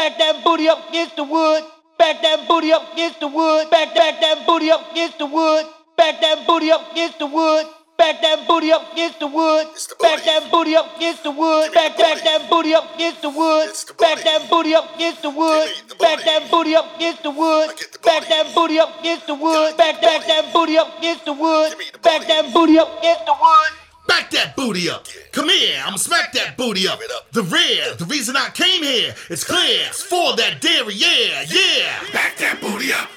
Back that booty up against the wood. Back that booty up against the wood. Back back that booty up against the wood. Back that booty up against the wood. Back that booty up against the wood. Back that booty up against the wood. Back back that booty up against the wood. Back that booty up against the wood. Back that booty up against the wood. Back that booty up against the wood. Back back that booty up against the wood. Back that booty up against the wood. Back that booty up. Come here, I'ma smack that booty up. The rear, the reason I came here, it's clear. It's for that dairy, yeah, yeah. Back that booty up.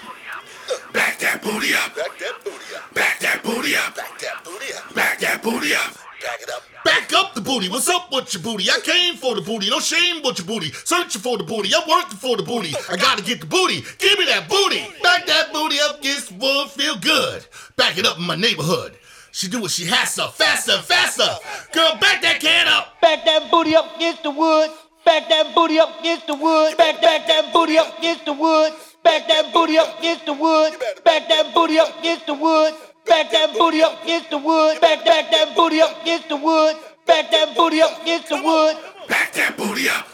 Back that booty up. Back that booty up. Back that booty up. Back that booty up. Back that booty up. Back it up. Back up the booty. What's up with your booty? I came for the booty. No shame with your booty. Searching for the booty. I'm working for the booty. I gotta get the booty. Give me that booty. Back that booty up against the. Feel good. Back it up in my neighborhood. She do what she has to. Faster, faster. Girl, back that can up. Back that booty up against the wood. Back that booty up against the wood. Back back that booty up against the wood. Back that booty up against the wood. Back that booty up against the wood. Back that booty up against the wood. Back back that booty up against the wood. Back that booty up against the wood. Back that booty up.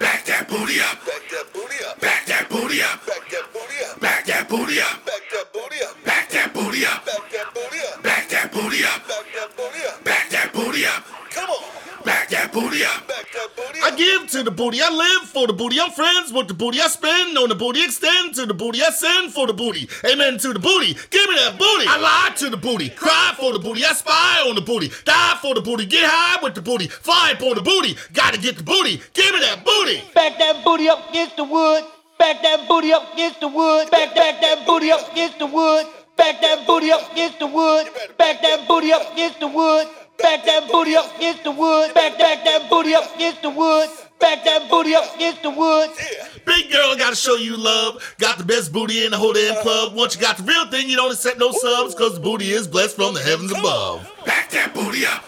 Back that booty up. Back that booty up. Booty up. Back that booty up. Back that booty up. Come on. Back that booty up. Back that booty I give to the booty, I live for the booty, I'm friends with the booty, I spend on the booty, extend to the booty, I send for the booty, amen to the booty, give me that booty, I lie to the booty, cry for the booty, I spy on the booty, die for the booty, get high with the booty, fly for the booty, gotta get the booty, give me that booty. Back that booty up against the wood. Back that booty up against the wood. Back back that booty up against the wood. Back that booty up against the wood. Back that booty up against the wood. Back that booty up against the wood. Back back that booty up against the wood. Back that booty up against the wood. Big girl, gotta show you love. Got the best booty in the whole damn club. Once you got the real thing, you don't accept no subs, cause the booty is blessed from the heavens above. Back that booty up.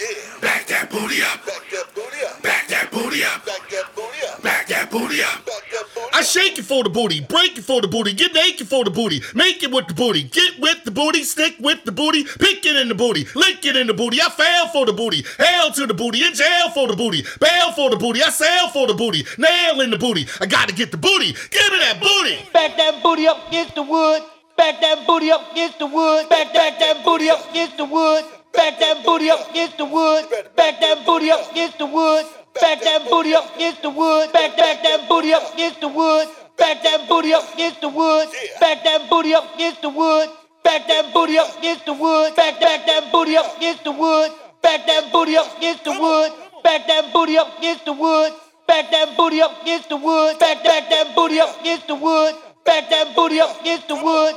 Yeah. Back that booty up. Back that booty up. Back that booty up. Back that booty up. Back that booty up. Back that booty I shake it for the booty, break it for the booty, get naked for the booty, make it with the booty, get with the booty, stick with the booty, pick it in the booty, lick it in the booty, I fail for the booty, hail to the booty, in jail for the booty, bail for the booty, I sail for the booty, nail in the booty, I gotta get the booty, give me that booty. Back that booty up against the wood. Back that booty up against the wood. Back back that booty up against the wood. Back that booty up against the wood. Back that booty up against the wood. Back that booty up against the wood. Back back that booty up against the wood. Back that booty up against the wood. Back that booty up against the wood. Back that booty up against the wood. Back back that booty up against the wood. Back that booty up against the wood. Back that booty up against the wood. Back that booty up against the wood. Back back that booty up against the wood. Back that booty up against the wood.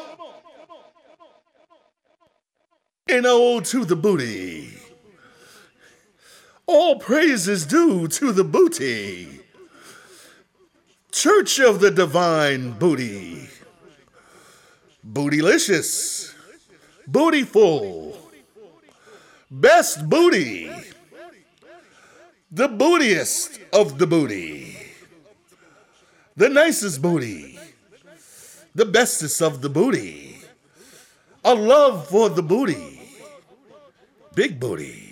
Ode to the booty. All praise is due to the booty. Church of the Divine Booty. Bootylicious. Bootyful. Best booty. The bootiest of the booty. The nicest booty. The bestest of the booty. A love for the booty. Big booty.